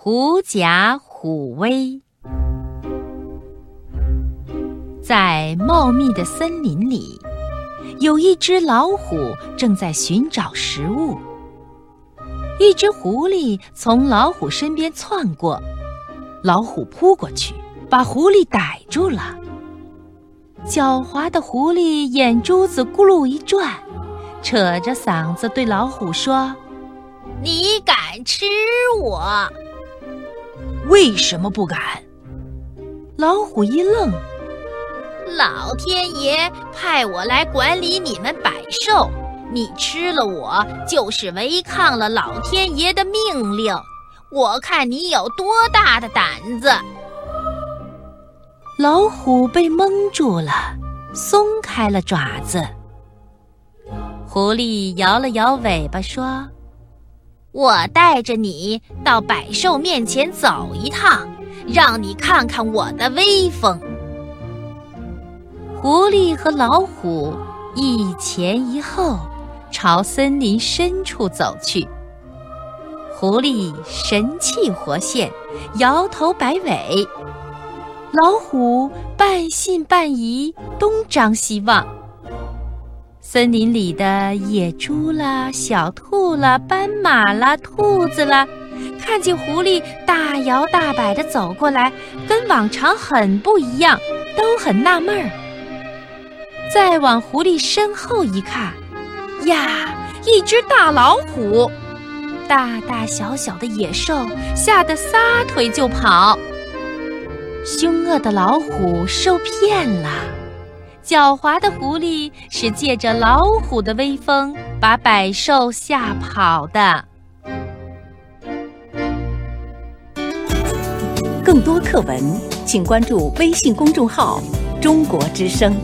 狐假虎威。在茂密的森林里，有一只老虎正在寻找食物。一只狐狸从老虎身边窜过，老虎扑过去，把狐狸逮住了。狡猾的狐狸眼珠子咕噜一转，扯着嗓子对老虎说：“你敢吃我？为什么不敢？”老虎一愣：“老天爷派我来管理你们百兽。”你吃了我，就是违抗了老天爷的命令。我看你有多大的胆子！老虎被蒙住了，松开了爪子。狐狸摇了摇尾巴说：“我带着你到百兽面前走一趟，让你看看我的威风。”狐狸和老虎一前一后。朝森林深处走去。狐狸神气活现，摇头摆尾；老虎半信半疑，东张西望。森林里的野猪啦、小兔啦、斑马啦、兔子啦，看见狐狸大摇大摆地走过来，跟往常很不一样，都很纳闷儿。再往狐狸身后一看。呀！一只大老虎，大大小小的野兽吓得撒腿就跑。凶恶的老虎受骗了，狡猾的狐狸是借着老虎的威风把百兽吓跑的。更多课文，请关注微信公众号“中国之声”。